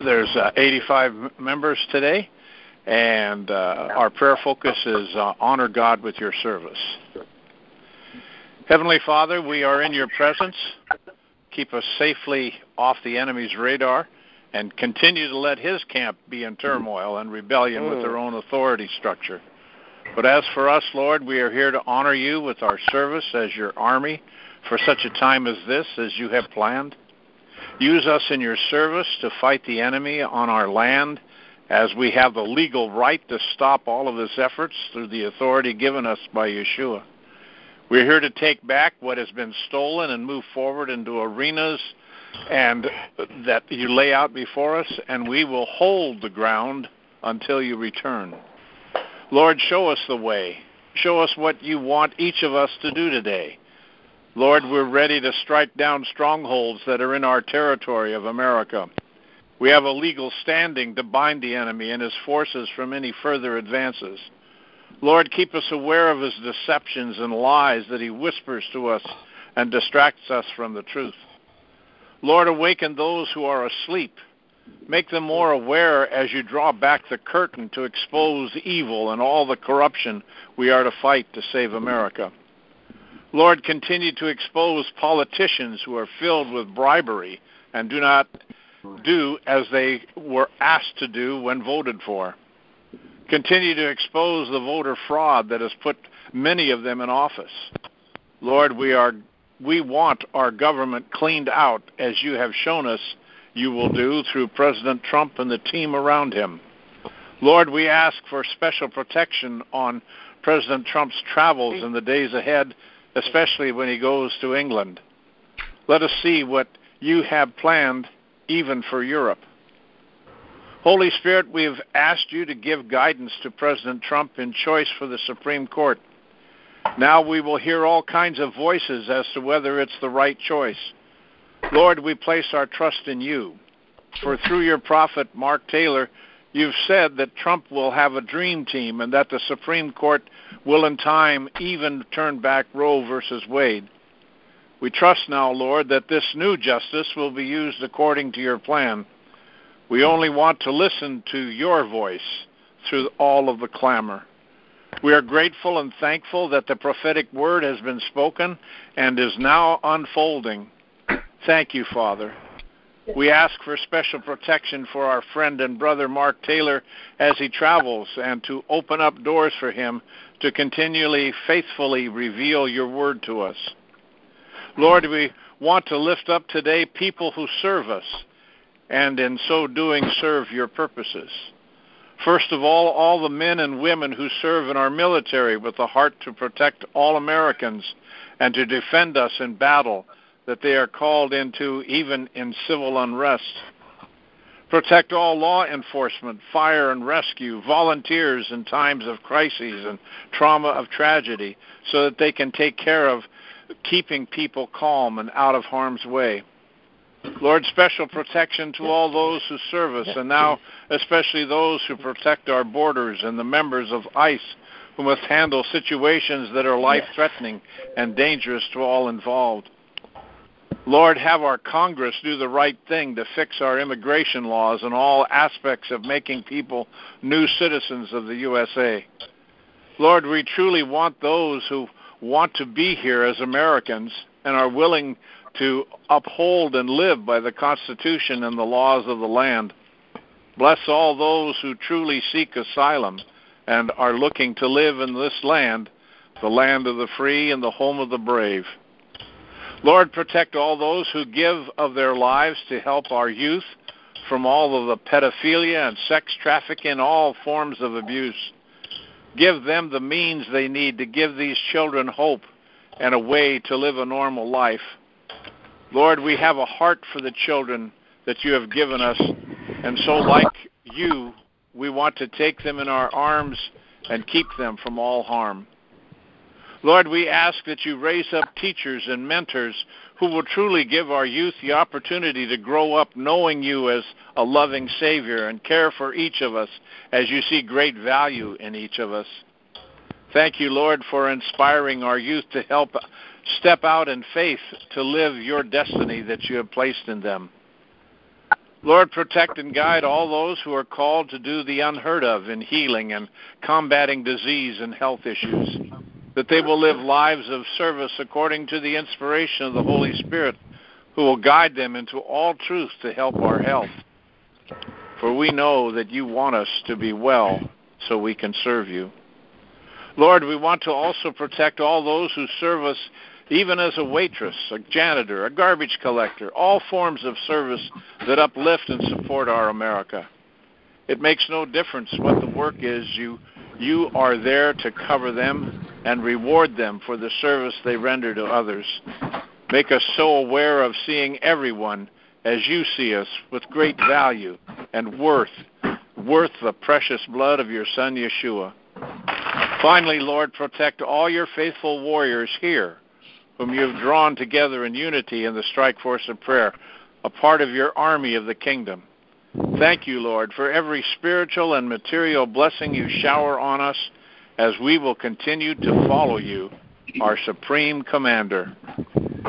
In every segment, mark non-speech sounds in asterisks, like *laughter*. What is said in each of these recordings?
There's uh, 85 members today, and uh, our prayer focus is uh, honor God with your service. Heavenly Father, we are in your presence. Keep us safely off the enemy's radar and continue to let his camp be in turmoil and rebellion with their own authority structure. But as for us, Lord, we are here to honor you with our service as your army for such a time as this, as you have planned. Use us in your service to fight the enemy on our land as we have the legal right to stop all of his efforts through the authority given us by Yeshua. We're here to take back what has been stolen and move forward into arenas and that you lay out before us, and we will hold the ground until you return. Lord, show us the way. Show us what you want each of us to do today. Lord, we're ready to strike down strongholds that are in our territory of America. We have a legal standing to bind the enemy and his forces from any further advances. Lord, keep us aware of his deceptions and lies that he whispers to us and distracts us from the truth. Lord, awaken those who are asleep. Make them more aware as you draw back the curtain to expose evil and all the corruption we are to fight to save America. Lord, continue to expose politicians who are filled with bribery and do not do as they were asked to do when voted for. Continue to expose the voter fraud that has put many of them in office. Lord, we are we want our government cleaned out as you have shown us you will do through President Trump and the team around him. Lord, we ask for special protection on President Trump's travels in the days ahead, especially when he goes to England. Let us see what you have planned even for Europe. Holy Spirit, we have asked you to give guidance to President Trump in choice for the Supreme Court. Now we will hear all kinds of voices as to whether it's the right choice. Lord, we place our trust in you. For through your prophet, Mark Taylor, you've said that Trump will have a dream team and that the Supreme Court will in time even turn back Roe versus Wade. We trust now, Lord, that this new justice will be used according to your plan. We only want to listen to your voice through all of the clamor. We are grateful and thankful that the prophetic word has been spoken and is now unfolding. Thank you, Father. We ask for special protection for our friend and brother Mark Taylor as he travels and to open up doors for him to continually faithfully reveal your word to us. Lord, we want to lift up today people who serve us and in so doing serve your purposes. First of all, all the men and women who serve in our military with a heart to protect all Americans and to defend us in battle that they are called into, even in civil unrest. Protect all law enforcement, fire and rescue, volunteers in times of crises and trauma of tragedy, so that they can take care of keeping people calm and out of harm's way. Lord, special protection to all those who serve us, and now especially those who protect our borders and the members of ICE who must handle situations that are life threatening and dangerous to all involved. Lord, have our Congress do the right thing to fix our immigration laws and all aspects of making people new citizens of the USA. Lord, we truly want those who want to be here as Americans and are willing to uphold and live by the Constitution and the laws of the land. Bless all those who truly seek asylum and are looking to live in this land, the land of the free and the home of the brave. Lord, protect all those who give of their lives to help our youth from all of the pedophilia and sex trafficking all forms of abuse. Give them the means they need to give these children hope and a way to live a normal life. Lord, we have a heart for the children that you have given us, and so, like you, we want to take them in our arms and keep them from all harm. Lord, we ask that you raise up teachers and mentors who will truly give our youth the opportunity to grow up knowing you as a loving Savior and care for each of us as you see great value in each of us. Thank you, Lord, for inspiring our youth to help step out in faith to live your destiny that you have placed in them. Lord, protect and guide all those who are called to do the unheard of in healing and combating disease and health issues, that they will live lives of service according to the inspiration of the Holy Spirit, who will guide them into all truth to help our health. For we know that you want us to be well so we can serve you. Lord, we want to also protect all those who serve us even as a waitress, a janitor, a garbage collector, all forms of service that uplift and support our America. It makes no difference what the work is, you you are there to cover them and reward them for the service they render to others. Make us so aware of seeing everyone as you see us with great value and worth, worth the precious blood of your Son Yeshua. Finally, Lord, protect all your faithful warriors here whom you have drawn together in unity in the strike force of prayer, a part of your army of the kingdom. Thank you, Lord, for every spiritual and material blessing you shower on us as we will continue to follow you, our supreme commander.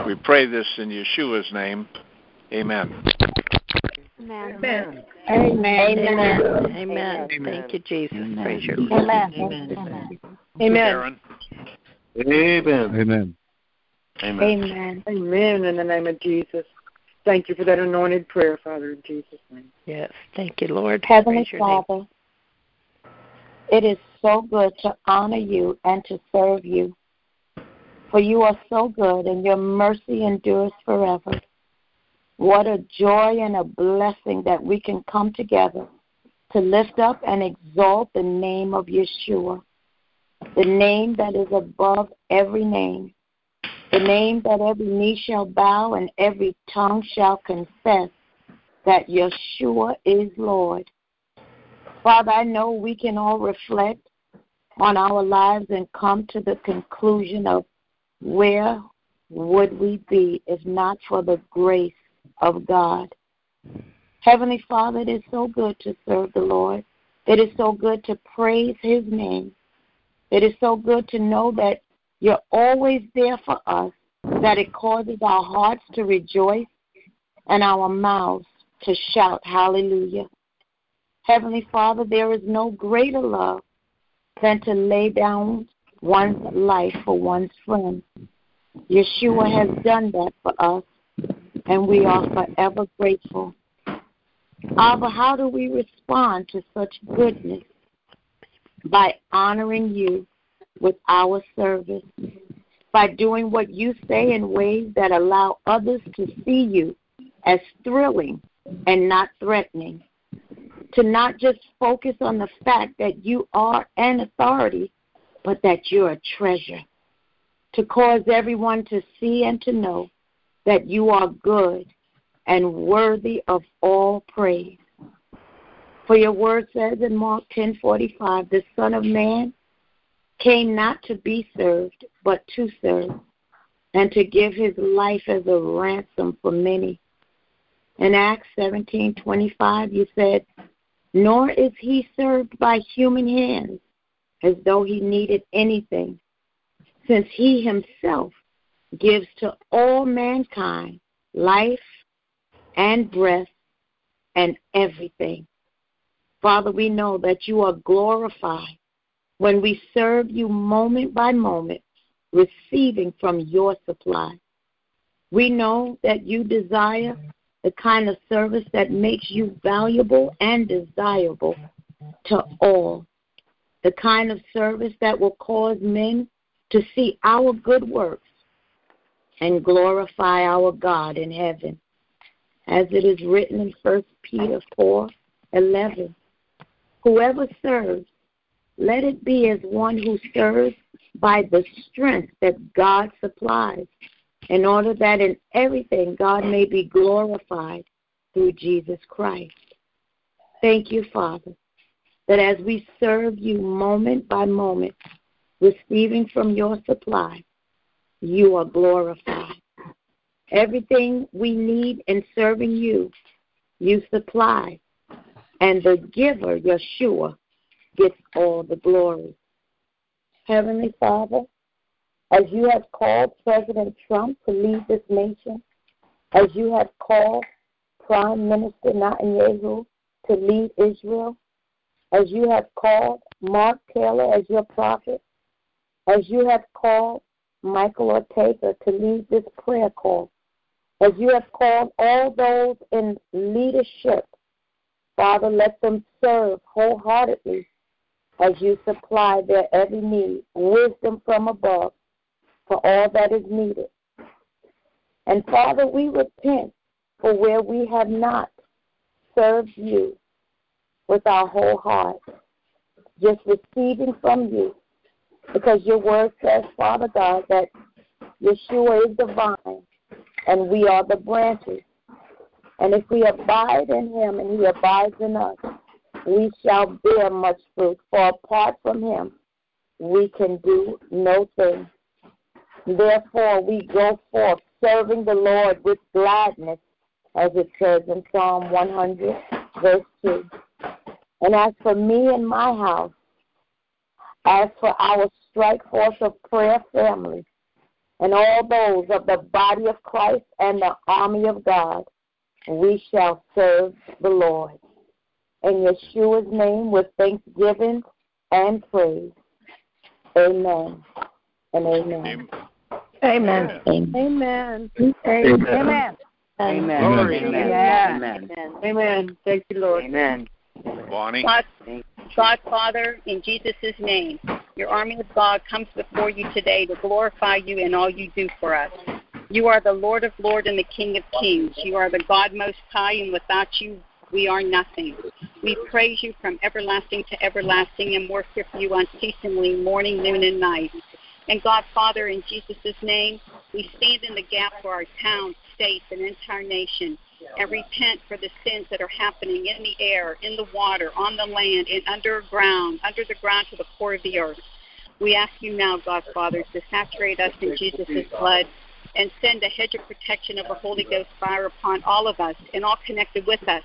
We pray this in Yeshua's name. Amen. Amen. Amen. Amen. Amen. Amen. Thank you, Jesus. Amen. Amen. Amen. Amen. Amen. Amen. Amen. In the name of Jesus. Thank you for that anointed prayer, Father, in Jesus' name. Yes. Thank you, Lord. Heavenly Father it is so good to honor you and to serve you. For you are so good and your mercy endures forever. What a joy and a blessing that we can come together to lift up and exalt the name of Yeshua, the name that is above every name the name that every knee shall bow and every tongue shall confess that Yeshua is Lord. Father, I know we can all reflect on our lives and come to the conclusion of where would we be if not for the grace of God. Heavenly Father, it is so good to serve the Lord. It is so good to praise His name. It is so good to know that you're always there for us, that it causes our hearts to rejoice and our mouths to shout hallelujah. Heavenly Father, there is no greater love than to lay down one's life for one's friend. Yeshua has done that for us, and we are forever grateful. Abba, how do we respond to such goodness? By honoring you with our service by doing what you say in ways that allow others to see you as thrilling and not threatening. To not just focus on the fact that you are an authority, but that you're a treasure. To cause everyone to see and to know that you are good and worthy of all praise. For your word says in Mark 10:45, the Son of Man came not to be served, but to serve, and to give his life as a ransom for many. In Acts 17:25 you said, "Nor is he served by human hands as though he needed anything, since he himself gives to all mankind life and breath and everything." Father, we know that you are glorified when we serve you moment by moment, receiving from your supply. We know that you desire the kind of service that makes you valuable and desirable to all, the kind of service that will cause men to see our good works and glorify our God in heaven. As it is written in 1 Peter 4 11, whoever serves let it be as one who serves by the strength that God supplies, in order that in everything God may be glorified through Jesus Christ. Thank you, Father, that as we serve you moment by moment, receiving from your supply, you are glorified. Everything we need in serving you, you supply. And the giver, Yeshua, gets all the glory. Heavenly Father, as you have called President Trump to lead this nation, as you have called Prime Minister Netanyahu to lead Israel, as you have called Mark Taylor as your prophet, as you have called Michael Ortega to lead this prayer call, as you have called all those in leadership, Father, let them serve wholeheartedly as you supply their every need, wisdom from above for all that is needed. And Father, we repent for where we have not served you with our whole heart, just receiving from you. Because your word says, Father God, that Yeshua is the vine and we are the branches. And if we abide in him and he abides in us, we shall bear much fruit. For apart from him, we can do no thing. Therefore, we go forth serving the Lord with gladness, as it says in Psalm 100, verse 2. And as for me and my house, as for our strike force of prayer family, and all those of the body of Christ and the army of God, we shall serve the Lord. In Yeshua's name, with thanksgiving and praise. Amen and amen. Amen. Amen. Amen. Amen. Amen. Glory. Amen. Amen. Amen. Thank you, Lord. Amen. Bonnie. God, God Father, in Jesus' name, your army of God comes before you today to glorify you in all you do for us. You are the Lord of Lords and the King of Kings. You are the God Most High, and without you, we are nothing. We praise you from everlasting to everlasting and worship you unceasingly, morning, noon, and night. And God, Father, in Jesus' name, we stand in the gap for our town, state, and entire nation and repent for the sins that are happening in the air, in the water, on the land, and underground, under the ground to the core of the earth. We ask you now, God Father, to saturate us in Jesus' blood and send a hedge of protection of the Holy Ghost fire upon all of us and all connected with us,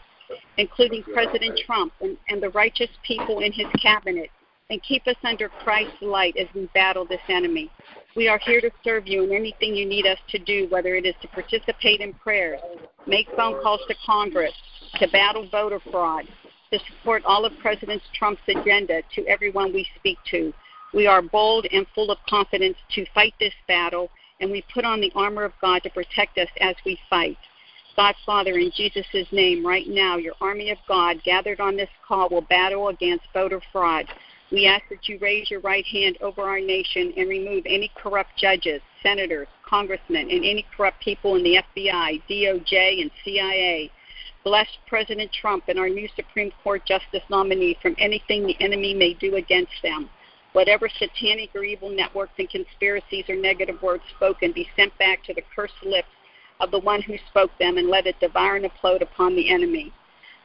including President Trump and, and the righteous people in his cabinet, and keep us under Christ's light as we battle this enemy. We are here to serve you in anything you need us to do, whether it is to participate in prayers, make phone calls to Congress, to battle voter fraud, to support all of President Trump's agenda to everyone we speak to. We are bold and full of confidence to fight this battle, and we put on the armor of God to protect us as we fight. God, Father, in Jesus' name, right now, your army of God gathered on this call will battle against voter fraud. We ask that you raise your right hand over our nation and remove any corrupt judges, senators, congressmen, and any corrupt people in the FBI, DOJ, and CIA. Bless President Trump and our new Supreme Court Justice nominee from anything the enemy may do against them. Whatever satanic or evil networks and conspiracies or negative words spoken be sent back to the cursed lips of the one who spoke them and let it devour and implode upon the enemy.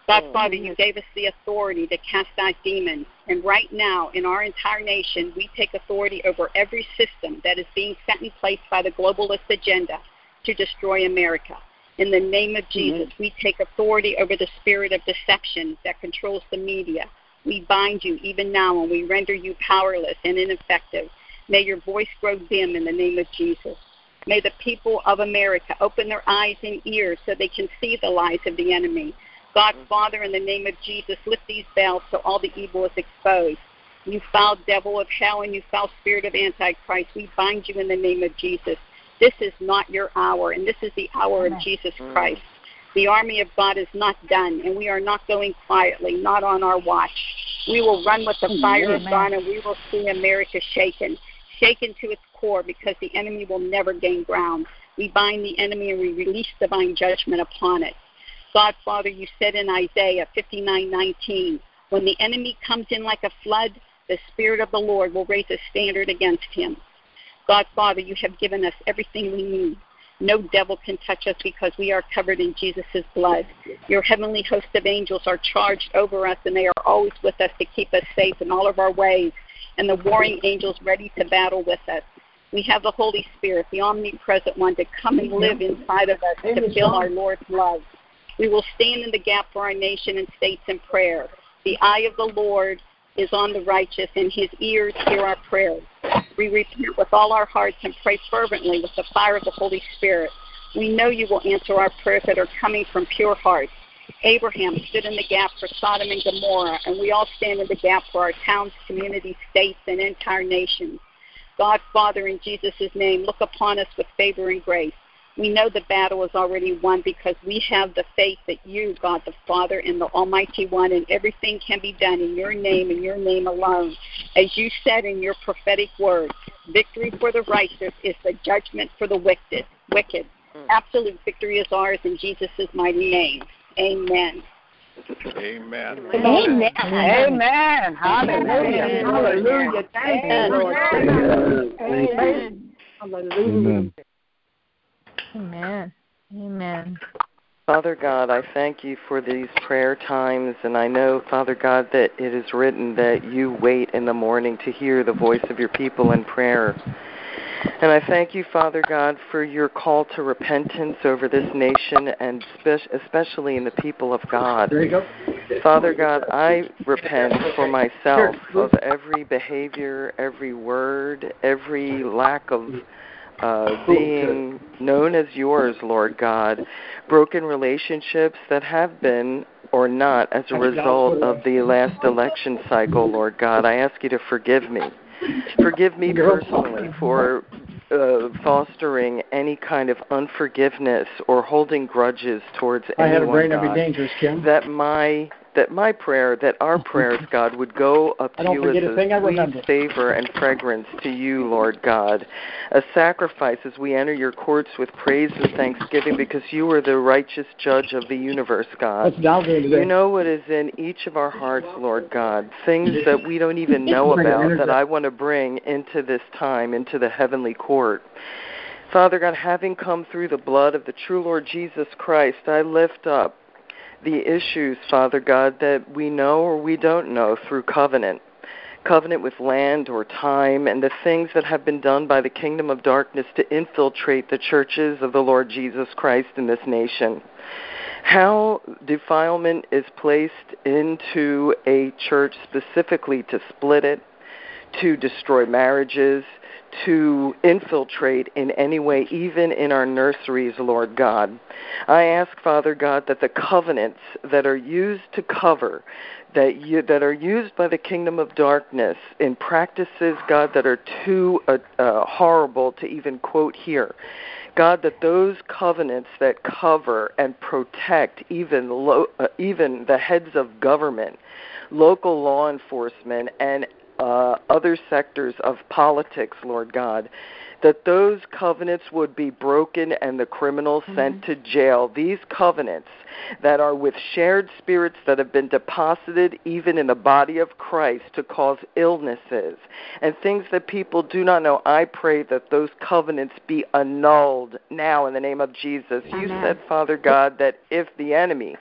God, Father, you gave us the authority to cast out demons. And right now, in our entire nation, we take authority over every system that is being set in place by the globalist agenda to destroy America. In the name of Jesus, mm-hmm. we take authority over the spirit of deception that controls the media. We bind you even now and we render you powerless and ineffective. May your voice grow dim in the name of Jesus. May the people of America open their eyes and ears so they can see the lies of the enemy. God, Father, in the name of Jesus, lift these veils so all the evil is exposed. You foul devil of hell and you foul spirit of Antichrist, we bind you in the name of Jesus. This is not your hour, and this is the hour of Jesus mm. Christ. The army of God is not done, and we are not going quietly, not on our watch. We will run with the mm, fire of God, and we will see America shaken, shaken to its core, because the enemy will never gain ground. We bind the enemy and we release divine judgment upon it. God, Father, you said in Isaiah 59:19, when the enemy comes in like a flood, the Spirit of the Lord will raise a standard against him. God, Father, you have given us everything we need. No devil can touch us because we are covered in Jesus' blood. Your heavenly host of angels are charged over us, and they are always with us to keep us safe in all of our ways, and the warring angels ready to battle with us. We have the Holy Spirit, the omnipresent one, to come and live inside of us to fill our Lord's love. We will stand in the gap for our nation and states in prayer. The eye of the Lord is on the righteous, and his ears hear our prayers. We repent with all our hearts and pray fervently with the fire of the Holy Spirit. We know you will answer our prayers that are coming from pure hearts. Abraham stood in the gap for Sodom and Gomorrah, and we all stand in the gap for our towns, communities, states, and entire nations. God, Father, in Jesus' name, look upon us with favor and grace. We know the battle is already won because we have the faith that you, God the Father, and the Almighty One, and everything can be done in your name and your name alone. As you said in your prophetic word, victory for the righteous is the judgment for the wicked. Wicked. Mm. Absolute victory is ours in Jesus' mighty name. Amen. Amen. Amen. Amen. Hallelujah. Hallelujah. Thank you, Lord. Amen. Hallelujah. Amen. Amen. Father God, I thank you for these prayer times, and I know, Father God, that it is written that you wait in the morning to hear the voice of your people in prayer. And I thank you, Father God, for your call to repentance over this nation and especially in the people of God. There you go. Father God, I repent for myself of every behavior, every word, every lack of uh, being known as yours, Lord God, broken relationships that have been or not as a result of the last election cycle, Lord God. I ask you to forgive me. Forgive me personally for uh, fostering any kind of unforgiveness or holding grudges towards anyone. I had a brain every dangerous, Kim. That my that my prayer, that our *laughs* prayers, God, would go up to you as a sweet savor and fragrance to you, Lord God. A sacrifice as we enter your courts with praise and thanksgiving because you are the righteous judge of the universe, God. Let's now go today. You know what is in each of our hearts, Lord God, things that we don't even know about that I want to bring into this time, into the heavenly court. Father God, having come through the blood of the true Lord Jesus Christ, I lift up the issues, Father God, that we know or we don't know through covenant. Covenant with land or time, and the things that have been done by the kingdom of darkness to infiltrate the churches of the Lord Jesus Christ in this nation. How defilement is placed into a church specifically to split it, to destroy marriages, to infiltrate in any way, even in our nurseries, Lord God. I ask, Father God, that the covenants that are used to cover, that you, that are used by the kingdom of darkness in practices, God, that are too uh, uh, horrible to even quote here. God, that those covenants that cover and protect even lo- uh, even the heads of government, local law enforcement, and uh, other sectors of politics, Lord God, that those covenants would be broken and the criminals mm-hmm. sent to jail. These covenants that are with shared spirits that have been deposited even in the body of Christ to cause illnesses and things that people do not know. I pray that those covenants be annulled now in the name of Jesus. Amen. You said, Father God, that if the enemy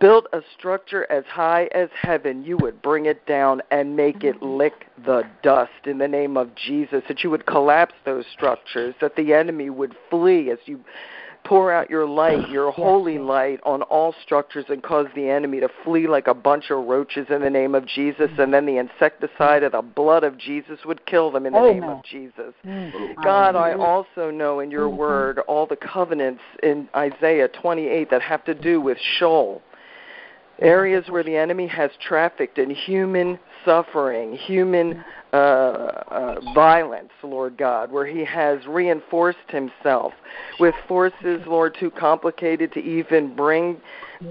built a structure as high as heaven, you would bring it down and make it mm-hmm. lick the dust in the name of Jesus, that you would collapse those structures, that the enemy would flee as you pour out your light, your holy light on all structures and cause the enemy to flee like a bunch of roaches in the name of Jesus and then the insecticide of the blood of Jesus would kill them in the Amen. name of Jesus. Mm. God, I also know in your mm-hmm. word all the covenants in Isaiah 28 that have to do with Sheol areas where the enemy has trafficked in human suffering, human uh, uh, violence, Lord God, where he has reinforced himself with forces, Lord, too complicated to even bring *clears throat*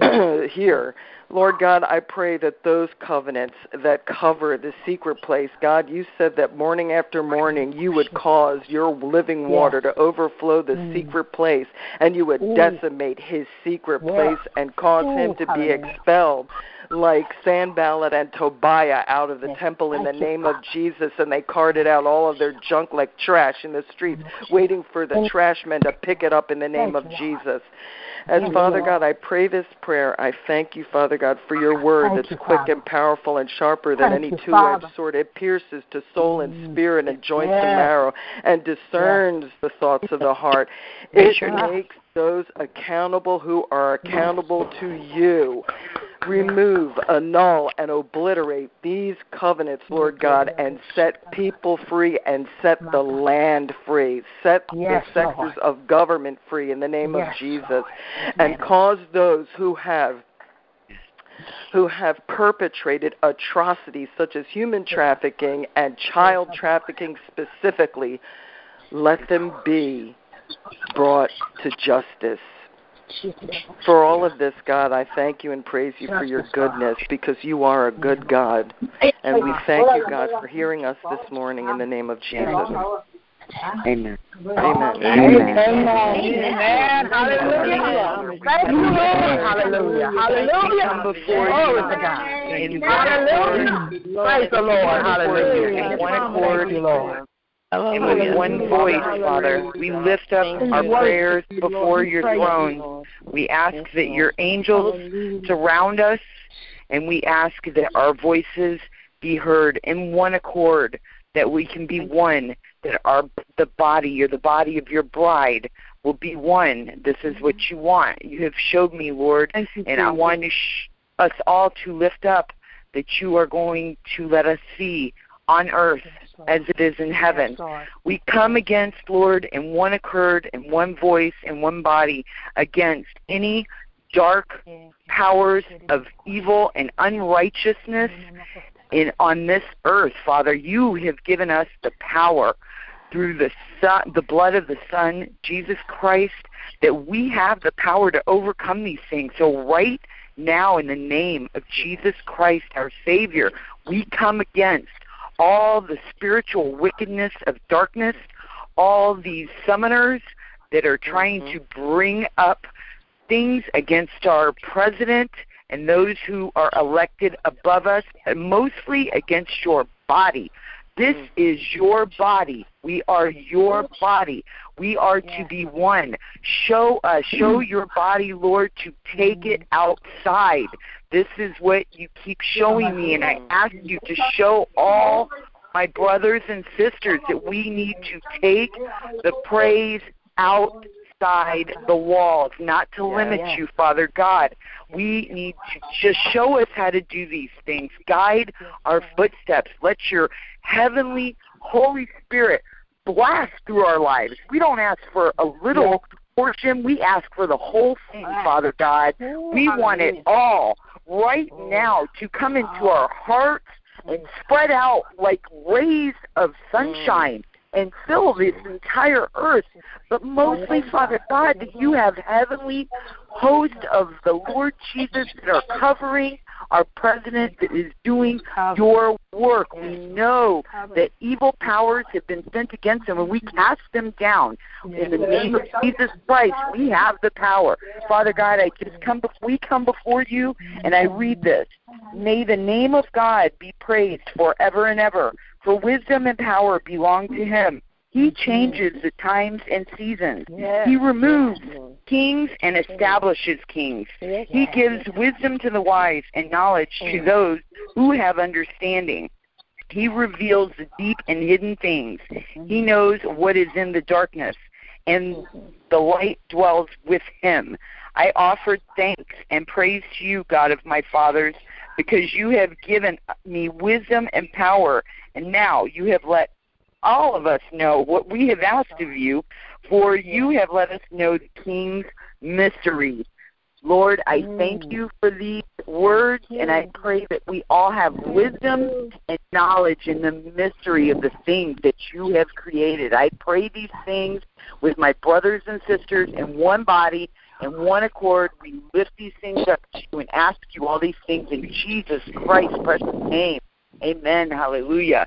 here. Lord God, I pray that those covenants that cover the secret place, God, you said that morning after morning you would cause your living water to overflow the mm. secret place and you would decimate his secret place and cause him to be expelled like Sanballat and Tobiah out of the temple in the name of Jesus and they carted out all of their junk like trash in the streets waiting for the trash men to pick it up in the name of Jesus. As Father God, I pray this prayer. I thank you, Father God, for your word that's quick and powerful and sharper than any two edged sword. It pierces to soul and Mm. spirit and joints and marrow and discerns the thoughts of the heart. It makes those accountable who are accountable to you remove, annul, and obliterate these covenants, Lord God, and set people free and set the land free. Set yes, the sectors Lord. of government free in the name yes. of Jesus. And cause those who have who have perpetrated atrocities such as human trafficking and child trafficking specifically, let them be brought to justice. For all of this, God, I thank you and praise you for your goodness because you are a good God. And we thank you, God, for hearing us this morning in the name of Jesus. Amen. Amen. Amen. Amen. Amen. Hallelujah. Thank you, Lord. Hallelujah. Hallelujah. Come before you. Hallelujah. Praise the Lord. Hallelujah. In one accord, Lord. And with one voice, Father, we lift up our prayers before your throne. We ask that your angels surround us, and we ask that our voices be heard in one accord, that we can be one, that our the body or the body of your bride will be one. This is what you want. You have showed me, Lord, and I want sh- us all to lift up that you are going to let us see on earth as it is in heaven. We come against, Lord, in one accord, in one voice, in one body, against any dark powers of evil and unrighteousness in on this earth, Father. You have given us the power through the son, the blood of the Son, Jesus Christ, that we have the power to overcome these things. So right now, in the name of Jesus Christ, our Savior, we come against all the spiritual wickedness of darkness, all these summoners that are trying mm-hmm. to bring up things against our president and those who are elected above us, mostly against your body. This mm. is your body. We are your body. We are to be one. Show us, show your body, Lord, to take it outside. This is what you keep showing me, and I ask you to show all my brothers and sisters that we need to take the praise outside the walls, not to limit you, Father God. We need to just show us how to do these things. Guide our footsteps. Let your heavenly Holy Spirit blast through our lives. We don't ask for a little portion. We ask for the whole thing, Father God. Oh, we want it all right oh. now to come into oh. our hearts and spread out like rays of sunshine mm. and fill this entire earth. But mostly, Father God, that you have heavenly host of the Lord Jesus that are covering our president that is doing your work. We know that evil powers have been sent against him, and we cast them down. In the name of Jesus Christ, we have the power. Father God, I just come we come before you and I read this. May the name of God be praised forever and ever, for wisdom and power belong to him. He mm-hmm. changes the times and seasons. Yes. He removes yes. kings and establishes kings. Yes. He gives wisdom to the wise and knowledge to mm. those who have understanding. He reveals the deep and hidden things. He mm-hmm. knows what is in the darkness, and mm-hmm. the light dwells with him. I offer thanks and praise to you, God of my fathers, because you have given me wisdom and power, and now you have let all of us know what we have asked of you, for you have let us know the King's mystery. Lord, I thank mm. you for these words, and I pray that we all have wisdom and knowledge in the mystery of the things that you have created. I pray these things with my brothers and sisters in one body, in one accord. We lift these things up to you and ask you all these things in Jesus Christ's precious name. Amen. Hallelujah.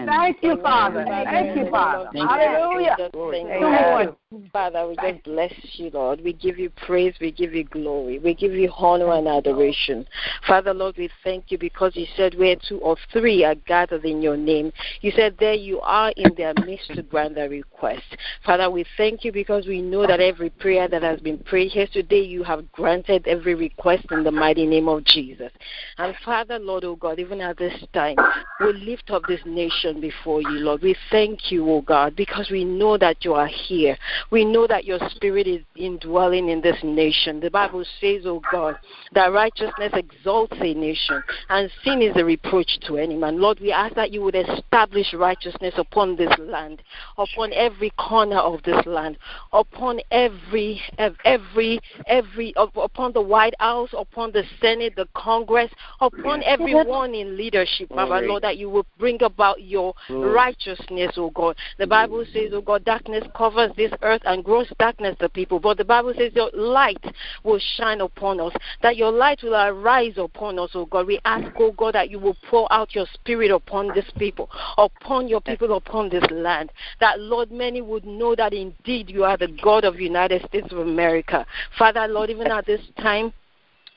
Thank you, Father. Thank you, Father. Hallelujah. Father, we just bless you, Lord. We give you praise. We give you glory. We give you honor and adoration. Father, Lord, we thank you because you said where two or three are gathered in your name. You said there you are in their midst to grant their request. Father, we thank you because we know that every prayer that has been prayed here today, you have granted every request in the mighty name of Jesus. And Father, Lord, oh God, even at this time, we lift up this nation before you, Lord. We thank you, O God, because we know that you are here. We know that your spirit is indwelling in this nation. The Bible says, O God, that righteousness exalts a nation and sin is a reproach to any man. Lord, we ask that you would establish righteousness upon this land, upon every corner of this land, upon every every every upon the White House, upon the Senate, the Congress, upon everyone in leadership, Father Lord, that you will bring about your Mm. righteousness, O God. The Bible mm. says, O God, darkness covers this earth and gross darkness the people. But the Bible says your light will shine upon us, that your light will arise upon us, O God. We ask, O God, that you will pour out your spirit upon this people, upon your people, upon this land. That, Lord, many would know that indeed you are the God of the United States of America. Father, Lord, even at this time,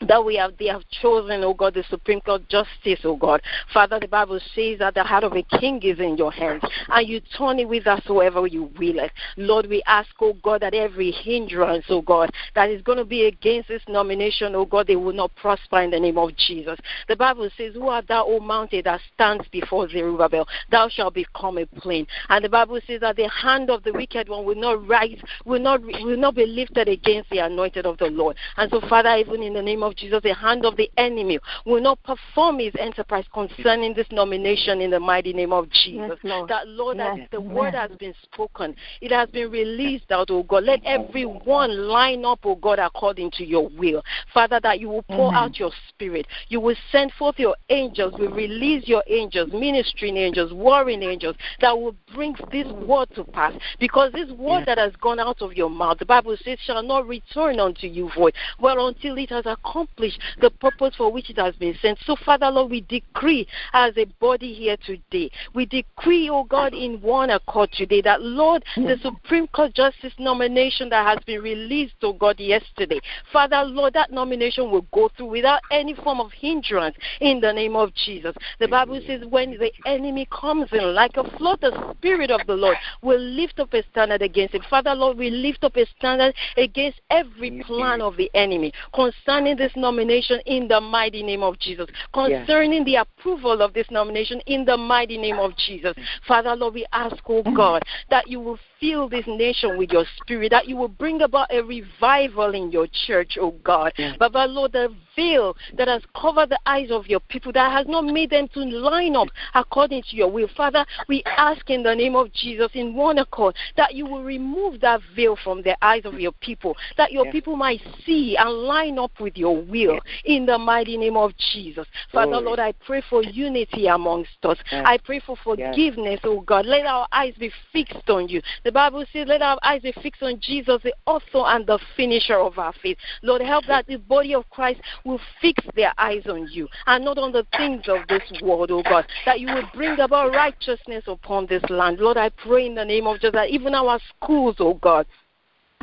that we have they have chosen, oh God, the Supreme Court justice, oh God. Father, the Bible says that the heart of a king is in your hands, and you turn it with us whoever you will it. Lord, we ask, oh God, that every hindrance, oh God, that is going to be against this nomination, oh God, they will not prosper in the name of Jesus. The Bible says, Who art thou, O mountain, that stands before Zerubbabel? Thou shalt become a plain. And the Bible says that the hand of the wicked one will not rise, will not will not be lifted against the anointed of the Lord. And so, Father, even in the name of Jesus, the hand of the enemy will not perform his enterprise concerning this nomination in the mighty name of Jesus. Yes, Lord. That, Lord, yes, that the word has been spoken, it has been released out, oh God. Let everyone line up, oh God, according to your will. Father, that you will pour Amen. out your spirit. You will send forth your angels, will release your angels, ministering angels, warring angels, that will bring this word to pass. Because this word yes. that has gone out of your mouth, the Bible says, shall not return unto you void, well, until it has accomplished accomplish the purpose for which it has been sent. So, Father Lord, we decree as a body here today, we decree, oh God, in one accord today that, Lord, the Supreme Court Justice nomination that has been released, oh God, yesterday, Father Lord, that nomination will go through without any form of hindrance in the name of Jesus. The Bible says, when the enemy comes in like a flood, the Spirit of the Lord will lift up a standard against it. Father Lord, we lift up a standard against every plan of the enemy concerning this nomination in the mighty name of Jesus. Concerning yes. the approval of this nomination in the mighty name of Jesus. Father, Lord, we ask, oh God, that you will fill this nation with your spirit, that you will bring about a revival in your church, oh God. Yes. But, but Lord, the veil that has covered the eyes of your people, that has not made them to line up according to your will. Father, we ask in the name of Jesus in one accord that you will remove that veil from the eyes of your people, that your yes. people might see and line up with your will in the mighty name of Jesus. Father, Glory. Lord, I pray for unity amongst us. Yes. I pray for forgiveness, oh God. Let our eyes be fixed on you. The Bible says, let our eyes be fixed on Jesus, the author and the finisher of our faith. Lord, help that the body of Christ will fix their eyes on you and not on the things of this world, oh God. That you will bring about righteousness upon this land. Lord, I pray in the name of Jesus that even our schools, oh God,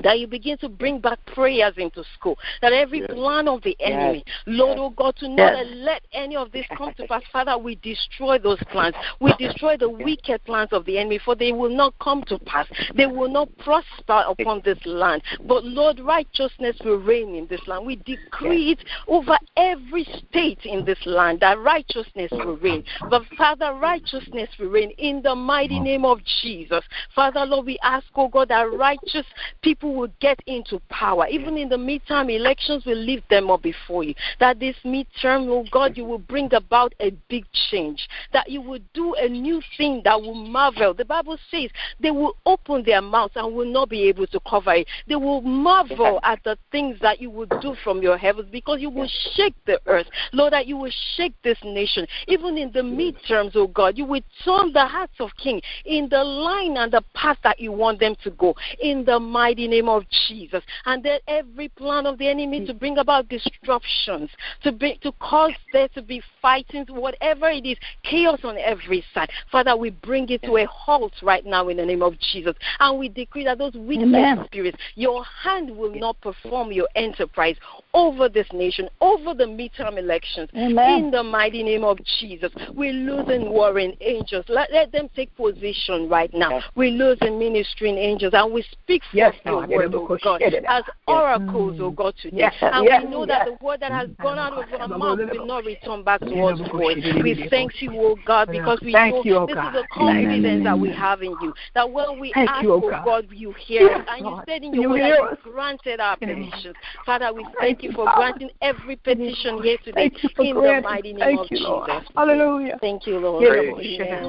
that you begin to bring back prayers into school. That every yes. plan of the enemy, yes. Lord, oh God, to not yes. let any of this come to pass. Father, we destroy those plans. We destroy the wicked plans of the enemy, for they will not come to pass. They will not prosper upon this land. But Lord, righteousness will reign in this land. We decree it over every state in this land that righteousness will reign. But Father, righteousness will reign in the mighty mm. name of Jesus. Father, Lord, we ask, oh God, that righteous people will get into power. Even in the midterm elections, we lift them up before you. That this midterm, oh God, you will bring about a big change. That you will do a new thing that will marvel. The Bible says they will open their mouths and will not be able to cover it. They will marvel at the things that you will do from your heavens because you will shake the earth. Lord, that you will shake this nation. Even in the midterms, oh God, you will turn the hearts of kings in the line and the path that you want them to go. In the mighty name of Jesus. And that every plan of the enemy to bring about disruptions, to bring, to cause there to be fighting, whatever it is, chaos on every side. Father, we bring it to a halt right now in the name of Jesus. And we decree that those wicked spirits, your hand will not perform your enterprise over this nation, over the midterm elections. Amen. In the mighty name of Jesus. We're losing warring angels. Let, let them take position right now. Yes. We're losing ministering angels. And we speak for yes, your your word, oh God, as oracles, oh God, today. And we know that the word that has gone out of our mouth will not return back to us void. We thank you, oh God, because we know this is a confidence that we have in you. That when we ask, oh, oh God, you hear us. And you said in your word that you granted our petitions. Father, we thank you for granting every petition here today in the mighty name of Jesus. Hallelujah. Thank you, Lord.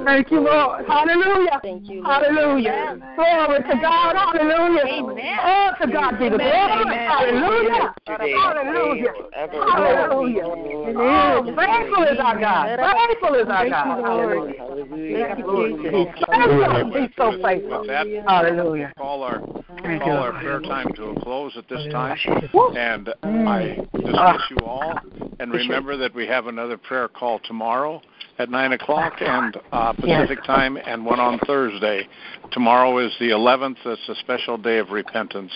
Thank you, Lord. Hallelujah. Thank you. Hallelujah. Glory to God. Hallelujah. Amen. Oh, to God be the glory. Hallelujah. Hallelujah. Hallelujah. Oh, faithful is our God. Faithful is our God. Hallelujah. Hallelujah. He's so faithful. Hallelujah. call our call our prayer time to a close at this time, and I mm. dismiss ah. you all. And remember that we have another prayer call tomorrow at nine o'clock and uh, Pacific time, and one on Thursday. Tomorrow is the 11th. It's a special day of repentance.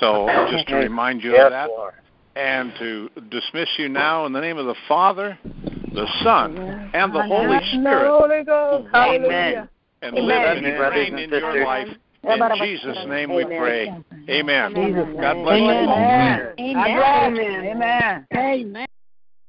So just to remind you of that, and to dismiss you now in the name of the Father, the Son, and the Holy Spirit. Holy Ghost. Hallelujah. And live and reign in your life. In Jesus' name we pray. Amen. God bless you all. Amen. Amen. Amen. Amen.